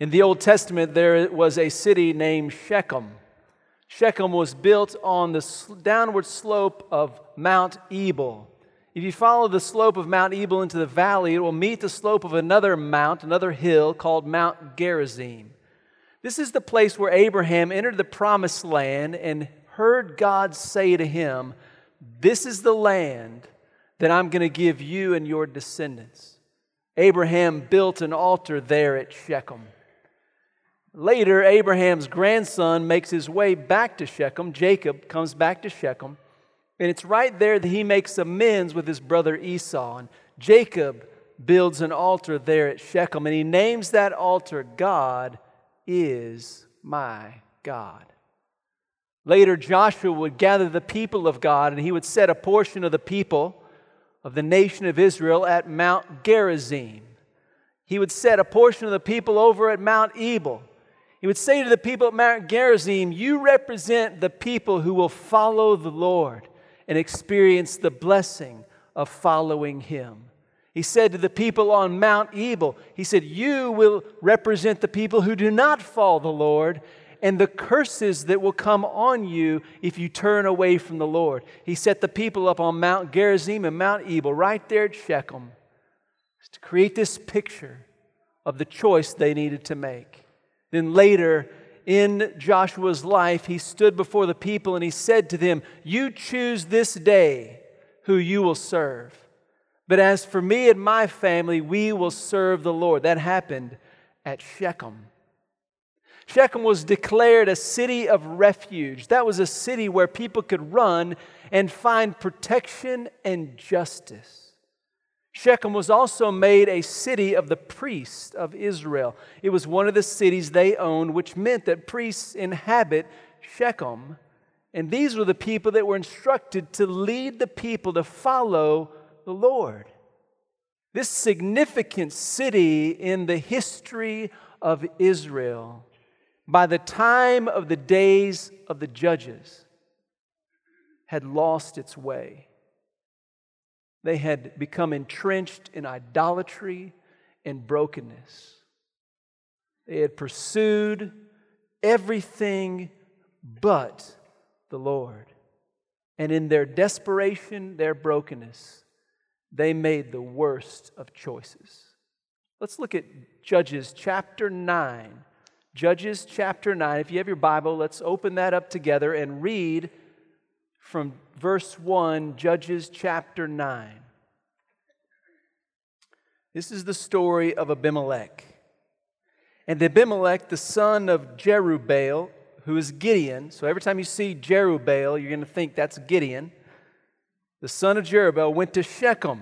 In the Old Testament, there was a city named Shechem. Shechem was built on the downward slope of Mount Ebal. If you follow the slope of Mount Ebal into the valley, it will meet the slope of another mount, another hill called Mount Gerizim. This is the place where Abraham entered the promised land and heard God say to him, This is the land that I'm going to give you and your descendants. Abraham built an altar there at Shechem. Later, Abraham's grandson makes his way back to Shechem. Jacob comes back to Shechem. And it's right there that he makes amends with his brother Esau. And Jacob builds an altar there at Shechem. And he names that altar, God is my God. Later, Joshua would gather the people of God and he would set a portion of the people of the nation of Israel at Mount Gerizim. He would set a portion of the people over at Mount Ebal. He would say to the people at Mount Gerizim, You represent the people who will follow the Lord and experience the blessing of following Him. He said to the people on Mount Ebal, He said, You will represent the people who do not follow the Lord and the curses that will come on you if you turn away from the Lord. He set the people up on Mount Gerizim and Mount Ebal, right there at Shechem, to create this picture of the choice they needed to make. Then later in Joshua's life, he stood before the people and he said to them, You choose this day who you will serve. But as for me and my family, we will serve the Lord. That happened at Shechem. Shechem was declared a city of refuge. That was a city where people could run and find protection and justice. Shechem was also made a city of the priests of Israel. It was one of the cities they owned, which meant that priests inhabit Shechem. And these were the people that were instructed to lead the people to follow the Lord. This significant city in the history of Israel, by the time of the days of the judges, had lost its way. They had become entrenched in idolatry and brokenness. They had pursued everything but the Lord. And in their desperation, their brokenness, they made the worst of choices. Let's look at Judges chapter 9. Judges chapter 9. If you have your Bible, let's open that up together and read from verse 1, Judges chapter 9. This is the story of Abimelech. And Abimelech, the son of Jerubbaal, who is Gideon, so every time you see Jerubbaal, you're going to think that's Gideon. The son of Jerubbaal went to Shechem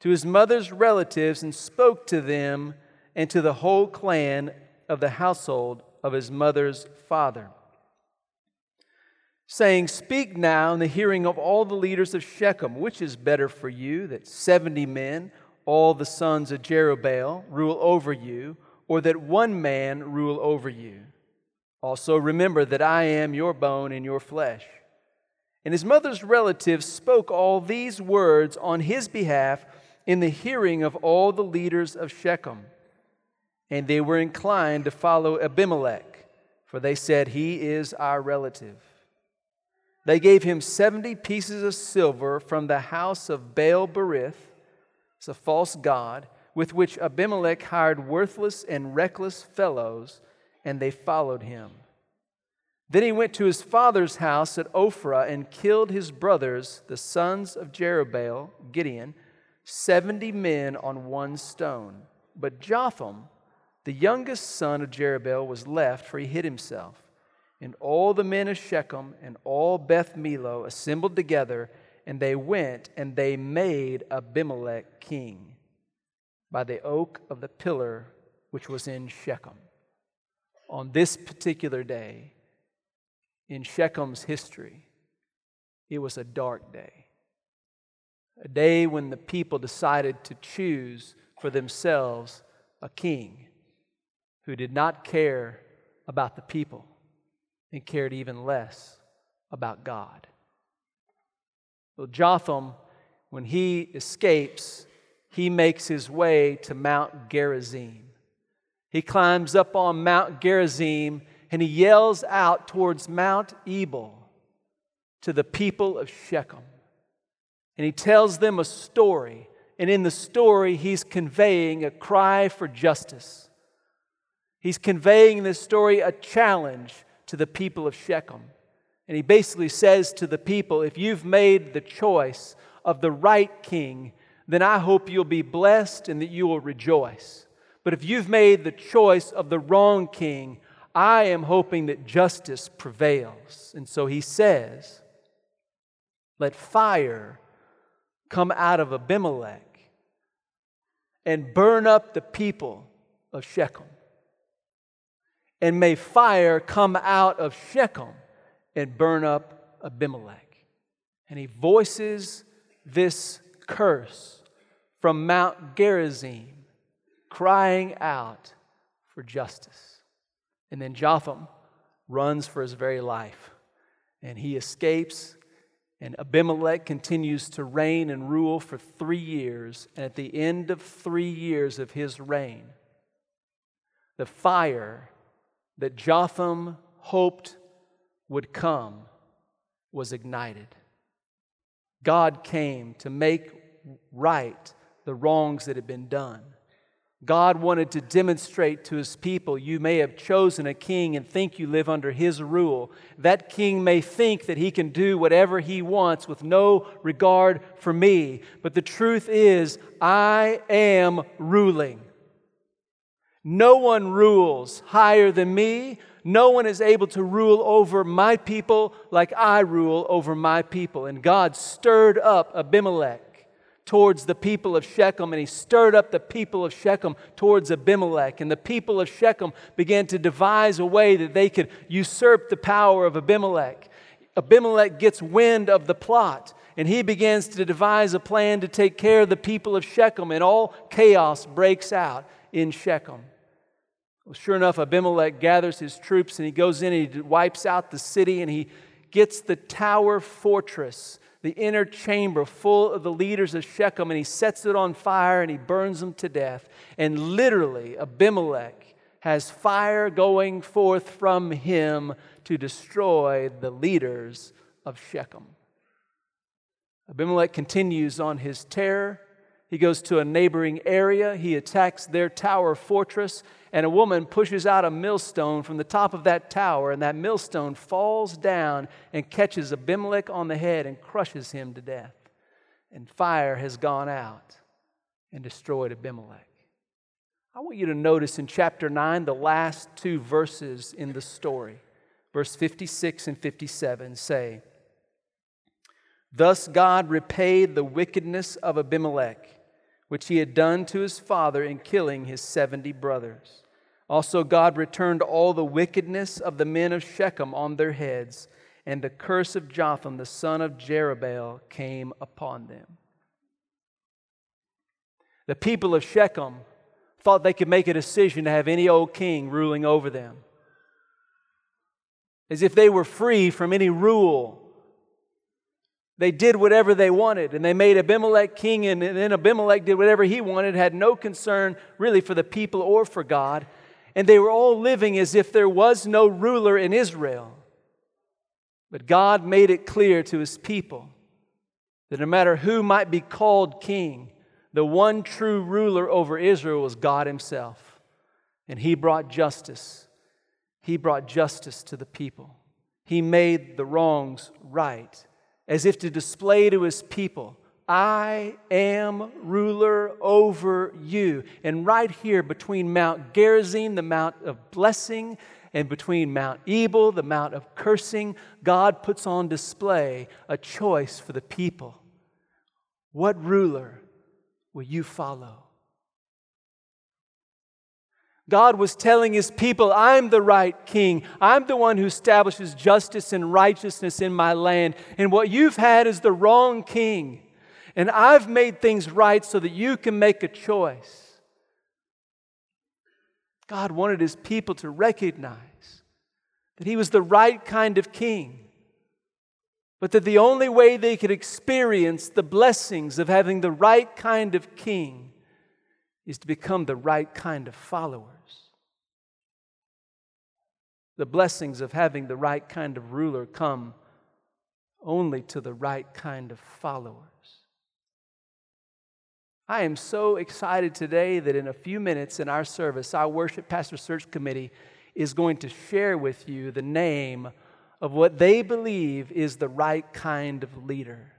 to his mother's relatives and spoke to them and to the whole clan of the household of his mother's father saying, Speak now in the hearing of all the leaders of Shechem, which is better for you, that 70 men, all the sons of Jerubbaal, rule over you, or that one man rule over you? Also remember that I am your bone and your flesh. And his mother's relatives spoke all these words on his behalf in the hearing of all the leaders of Shechem. And they were inclined to follow Abimelech, for they said, He is our relative. They gave him 70 pieces of silver from the house of Baal Berith, it's a false god, with which Abimelech hired worthless and reckless fellows, and they followed him. Then he went to his father's house at Ophrah and killed his brothers, the sons of Jerubbaal, Gideon, 70 men on one stone. But Jotham, the youngest son of Jerubbaal, was left, for he hid himself. And all the men of Shechem and all Beth Millo assembled together, and they went and they made Abimelech king by the oak of the pillar which was in Shechem. On this particular day in Shechem's history, it was a dark day. A day when the people decided to choose for themselves a king who did not care about the people and cared even less about God. So Jotham, when he escapes, he makes his way to Mount Gerizim. He climbs up on Mount Gerizim and he yells out towards Mount Ebal to the people of Shechem. And he tells them a story. And in the story, he's conveying a cry for justice. He's conveying in this story a challenge to the people of Shechem. And he basically says to the people if you've made the choice of the right king, then I hope you'll be blessed and that you will rejoice. But if you've made the choice of the wrong king, I am hoping that justice prevails. And so he says, Let fire come out of Abimelech and burn up the people of Shechem. And may fire come out of Shechem and burn up Abimelech. And he voices this curse from Mount Gerizim, crying out for justice. And then Jotham runs for his very life, and he escapes. And Abimelech continues to reign and rule for three years. And at the end of three years of his reign, the fire that Jotham hoped would come was ignited. God came to make right the wrongs that had been done. God wanted to demonstrate to his people you may have chosen a king and think you live under his rule. That king may think that he can do whatever he wants with no regard for me. But the truth is, I am ruling. No one rules higher than me. No one is able to rule over my people like I rule over my people. And God stirred up Abimelech towards the people of Shechem, and he stirred up the people of Shechem towards Abimelech. And the people of Shechem began to devise a way that they could usurp the power of Abimelech. Abimelech gets wind of the plot, and he begins to devise a plan to take care of the people of Shechem, and all chaos breaks out in Shechem. Well, sure enough, Abimelech gathers his troops and he goes in and he wipes out the city and he gets the tower fortress, the inner chamber full of the leaders of Shechem, and he sets it on fire and he burns them to death. And literally, Abimelech has fire going forth from him to destroy the leaders of Shechem. Abimelech continues on his terror. He goes to a neighboring area. He attacks their tower fortress and a woman pushes out a millstone from the top of that tower, and that millstone falls down and catches Abimelech on the head and crushes him to death. And fire has gone out and destroyed Abimelech. I want you to notice in chapter 9 the last two verses in the story. Verse 56 and 57 say, Thus God repaid the wickedness of Abimelech which he had done to his father in killing his 70 brothers. Also, God returned all the wickedness of the men of Shechem on their heads, and the curse of Jotham, the son of Jerubbaal, came upon them. The people of Shechem thought they could make a decision to have any old king ruling over them. As if they were free from any rule they did whatever they wanted, and they made Abimelech king, and then Abimelech did whatever he wanted, had no concern really for the people or for God. And they were all living as if there was no ruler in Israel. But God made it clear to his people that no matter who might be called king, the one true ruler over Israel was God himself. And he brought justice. He brought justice to the people. He made the wrongs right as if to display to his people, I am ruler over you. And right here between Mount Gerizim, the mount of blessing, and between Mount Ebal, the mount of cursing, God puts on display a choice for the people. What ruler will you follow? God was telling his people, I'm the right king. I'm the one who establishes justice and righteousness in my land. And what you've had is the wrong king. And I've made things right so that you can make a choice. God wanted his people to recognize that he was the right kind of king, but that the only way they could experience the blessings of having the right kind of king is to become the right kind of followers. The blessings of having the right kind of ruler come only to the right kind of followers. I am so excited today that in a few minutes in our service, our worship pastor search committee is going to share with you the name of what they believe is the right kind of leader.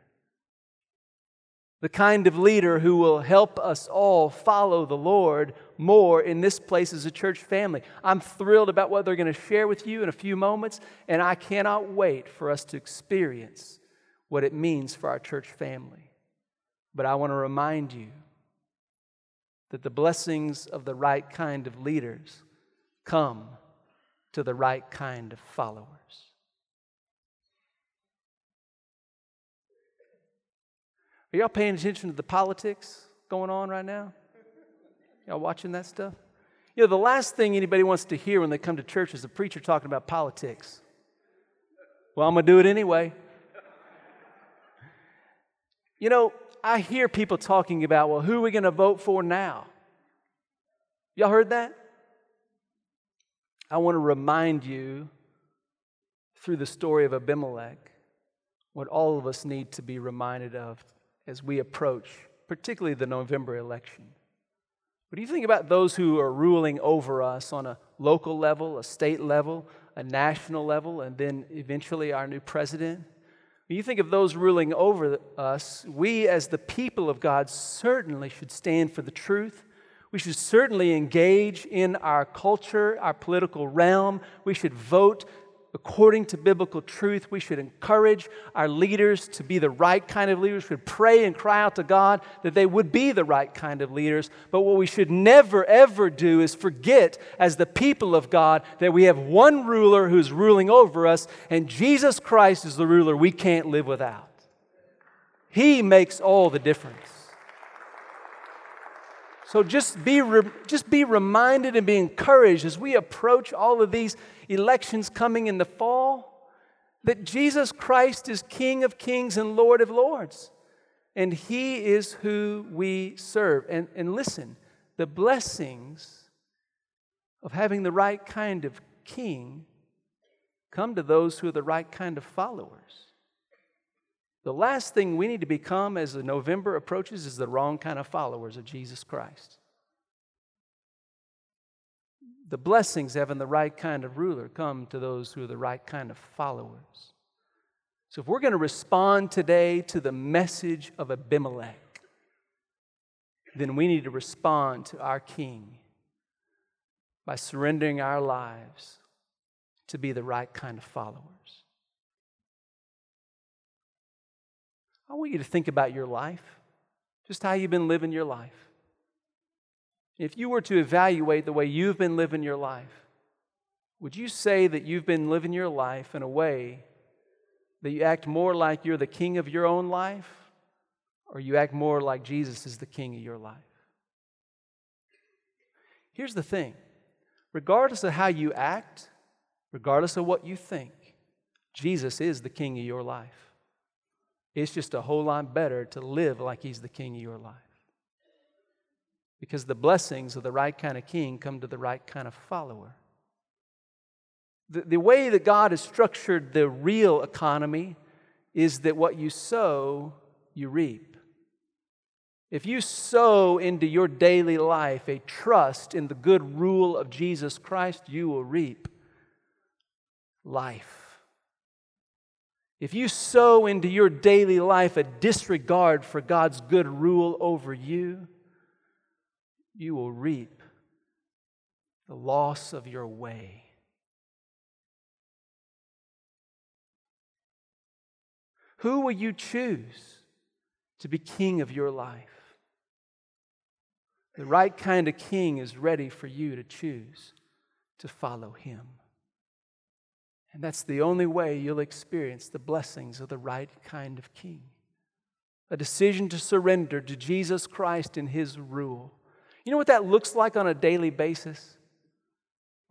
The kind of leader who will help us all follow the Lord more in this place as a church family. I'm thrilled about what they're going to share with you in a few moments, and I cannot wait for us to experience what it means for our church family. But I want to remind you that the blessings of the right kind of leaders come to the right kind of followers. Are y'all paying attention to the politics going on right now? Y'all watching that stuff? You know, the last thing anybody wants to hear when they come to church is the preacher talking about politics. Well, I'm going to do it anyway. You know, I hear people talking about, well, who are we going to vote for now? Y'all heard that? I want to remind you through the story of Abimelech what all of us need to be reminded of as we approach, particularly the November election. What do you think about those who are ruling over us on a local level, a state level, a national level, and then eventually our new president? When you think of those ruling over us, we as the people of God certainly should stand for the truth. We should certainly engage in our culture, our political realm. We should vote according to biblical truth. We should encourage our leaders to be the right kind of leaders. We should pray and cry out to God that they would be the right kind of leaders. But what we should never, ever do is forget, as the people of God, that we have one ruler who's ruling over us, and Jesus Christ is the ruler we can't live without. He makes all the difference. So just be, re- just be reminded and be encouraged as we approach all of these elections coming in the fall that Jesus Christ is King of kings and Lord of lords. And He is who we serve. And, and listen, the blessings of having the right kind of king come to those who are the right kind of followers. The last thing we need to become as the November approaches is the wrong kind of followers of Jesus Christ. The blessings having the right kind of ruler come to those who are the right kind of followers. So if we're going to respond today to the message of Abimelech, then we need to respond to our King by surrendering our lives to be the right kind of followers. I want you to think about your life, just how you've been living your life. If you were to evaluate the way you've been living your life, would you say that you've been living your life in a way that you act more like you're the king of your own life, or you act more like Jesus is the king of your life? Here's the thing regardless of how you act, regardless of what you think, Jesus is the king of your life. It's just a whole lot better to live like He's the king of your life. Because the blessings of the right kind of king come to the right kind of follower. The, the way that God has structured the real economy is that what you sow, you reap. If you sow into your daily life a trust in the good rule of Jesus Christ, you will reap life. If you sow into your daily life a disregard for God's good rule over you, you will reap the loss of your way. Who will you choose to be king of your life? The right kind of king is ready for you to choose to follow him. And that's the only way you'll experience the blessings of the right kind of king. A decision to surrender to Jesus Christ and his rule. You know what that looks like on a daily basis?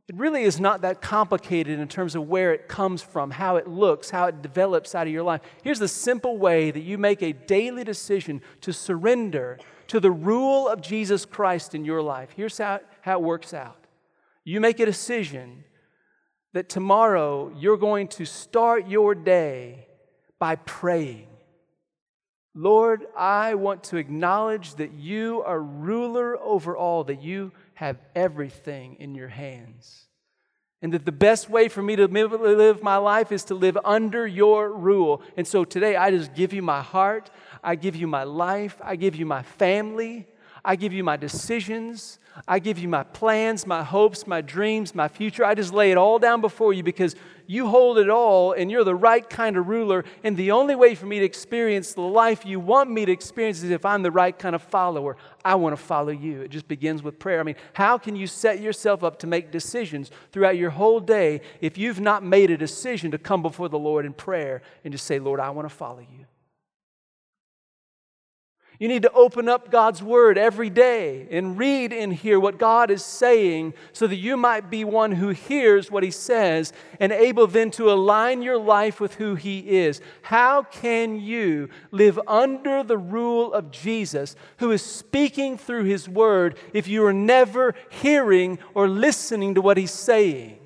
It really is not that complicated in terms of where it comes from, how it looks, how it develops out of your life. Here's the simple way that you make a daily decision to surrender to the rule of Jesus Christ in your life. Here's how, how it works out you make a decision that tomorrow you're going to start your day by praying. Lord, I want to acknowledge that you are ruler over all, that you have everything in your hands. And that the best way for me to live my life is to live under your rule. And so today I just give you my heart, I give you my life, I give you my family, I give you my decisions, I give you my plans, my hopes, my dreams, my future. I just lay it all down before you because you hold it all and you're the right kind of ruler. And the only way for me to experience the life you want me to experience is if I'm the right kind of follower. I want to follow you. It just begins with prayer. I mean, how can you set yourself up to make decisions throughout your whole day if you've not made a decision to come before the Lord in prayer and just say, Lord, I want to follow you? You need to open up God's Word every day and read and hear what God is saying so that you might be one who hears what He says and able then to align your life with who He is. How can you live under the rule of Jesus who is speaking through His Word if you are never hearing or listening to what He's saying?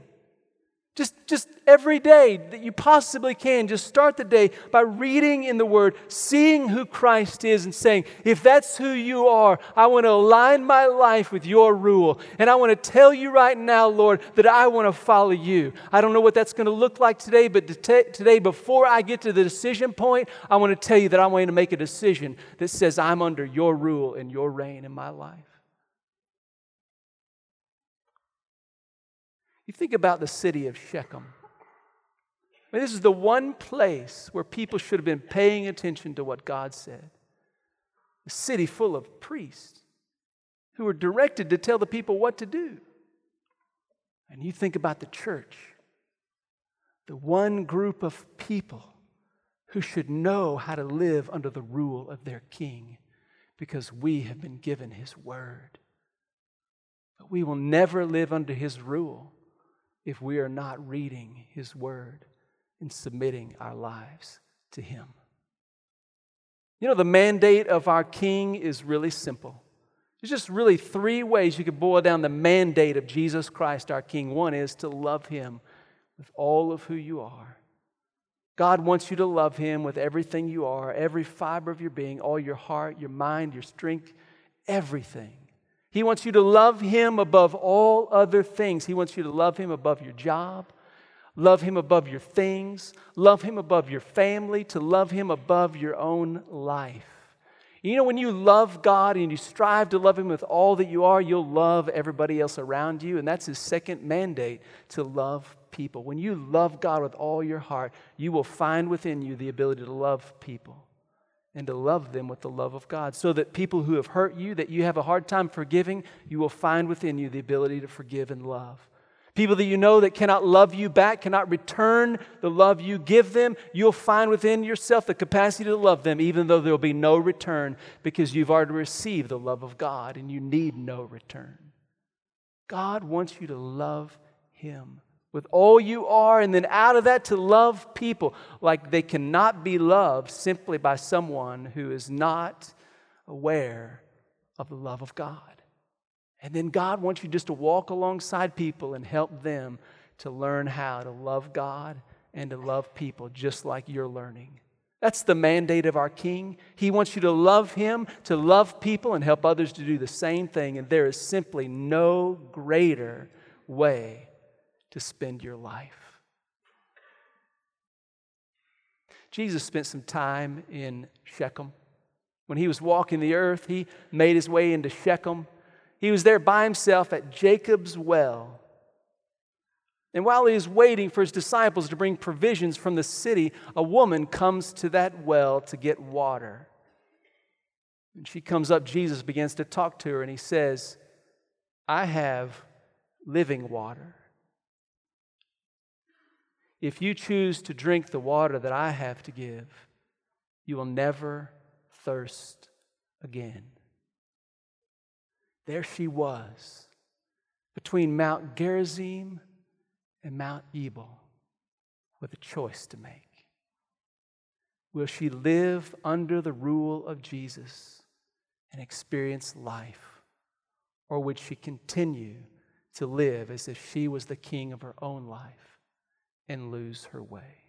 Just, just every day that you possibly can, just start the day by reading in the Word, seeing who Christ is, and saying, if that's who you are, I want to align my life with your rule. And I want to tell you right now, Lord, that I want to follow you. I don't know what that's going to look like today, but today, before I get to the decision point, I want to tell you that I want to make a decision that says, I'm under your rule and your reign in my life. You think about the city of Shechem. I mean, this is the one place where people should have been paying attention to what God said. A city full of priests who were directed to tell the people what to do. And you think about the church, the one group of people who should know how to live under the rule of their king because we have been given his word. But we will never live under his rule if we are not reading His Word and submitting our lives to Him. You know, the mandate of our King is really simple. There's just really three ways you could boil down the mandate of Jesus Christ, our King. One is to love Him with all of who you are. God wants you to love Him with everything you are, every fiber of your being, all your heart, your mind, your strength, everything. He wants you to love Him above all other things. He wants you to love Him above your job, love Him above your things, love Him above your family, to love Him above your own life. You know, when you love God and you strive to love Him with all that you are, you'll love everybody else around you. And that's His second mandate to love people. When you love God with all your heart, you will find within you the ability to love people and to love them with the love of God. So that people who have hurt you, that you have a hard time forgiving, you will find within you the ability to forgive and love. People that you know that cannot love you back, cannot return the love you give them, you'll find within yourself the capacity to love them, even though there will be no return, because you've already received the love of God and you need no return. God wants you to love Him with all you are, and then out of that to love people like they cannot be loved simply by someone who is not aware of the love of God. And then God wants you just to walk alongside people and help them to learn how to love God and to love people just like you're learning. That's the mandate of our King. He wants you to love Him, to love people, and help others to do the same thing. And there is simply no greater way to spend your life. Jesus spent some time in Shechem. When he was walking the earth, he made his way into Shechem. He was there by himself at Jacob's well. And while he was waiting for his disciples to bring provisions from the city, a woman comes to that well to get water. And she comes up, Jesus begins to talk to her, and he says, I have living water if you choose to drink the water that I have to give, you will never thirst again. There she was, between Mount Gerizim and Mount Ebal, with a choice to make. Will she live under the rule of Jesus and experience life? Or would she continue to live as if she was the king of her own life? And lose her way.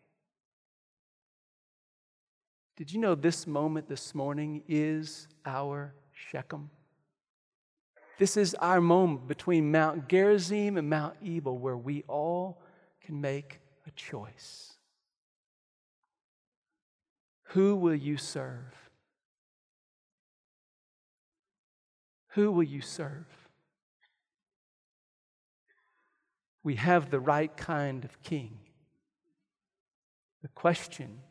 Did you know this moment this morning is our Shechem? This is our moment between Mount Gerizim and Mount Ebal where we all can make a choice. Who will you serve? Who will you serve? We have the right kind of king. The question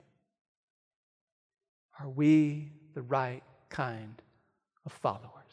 are we the right kind of follower?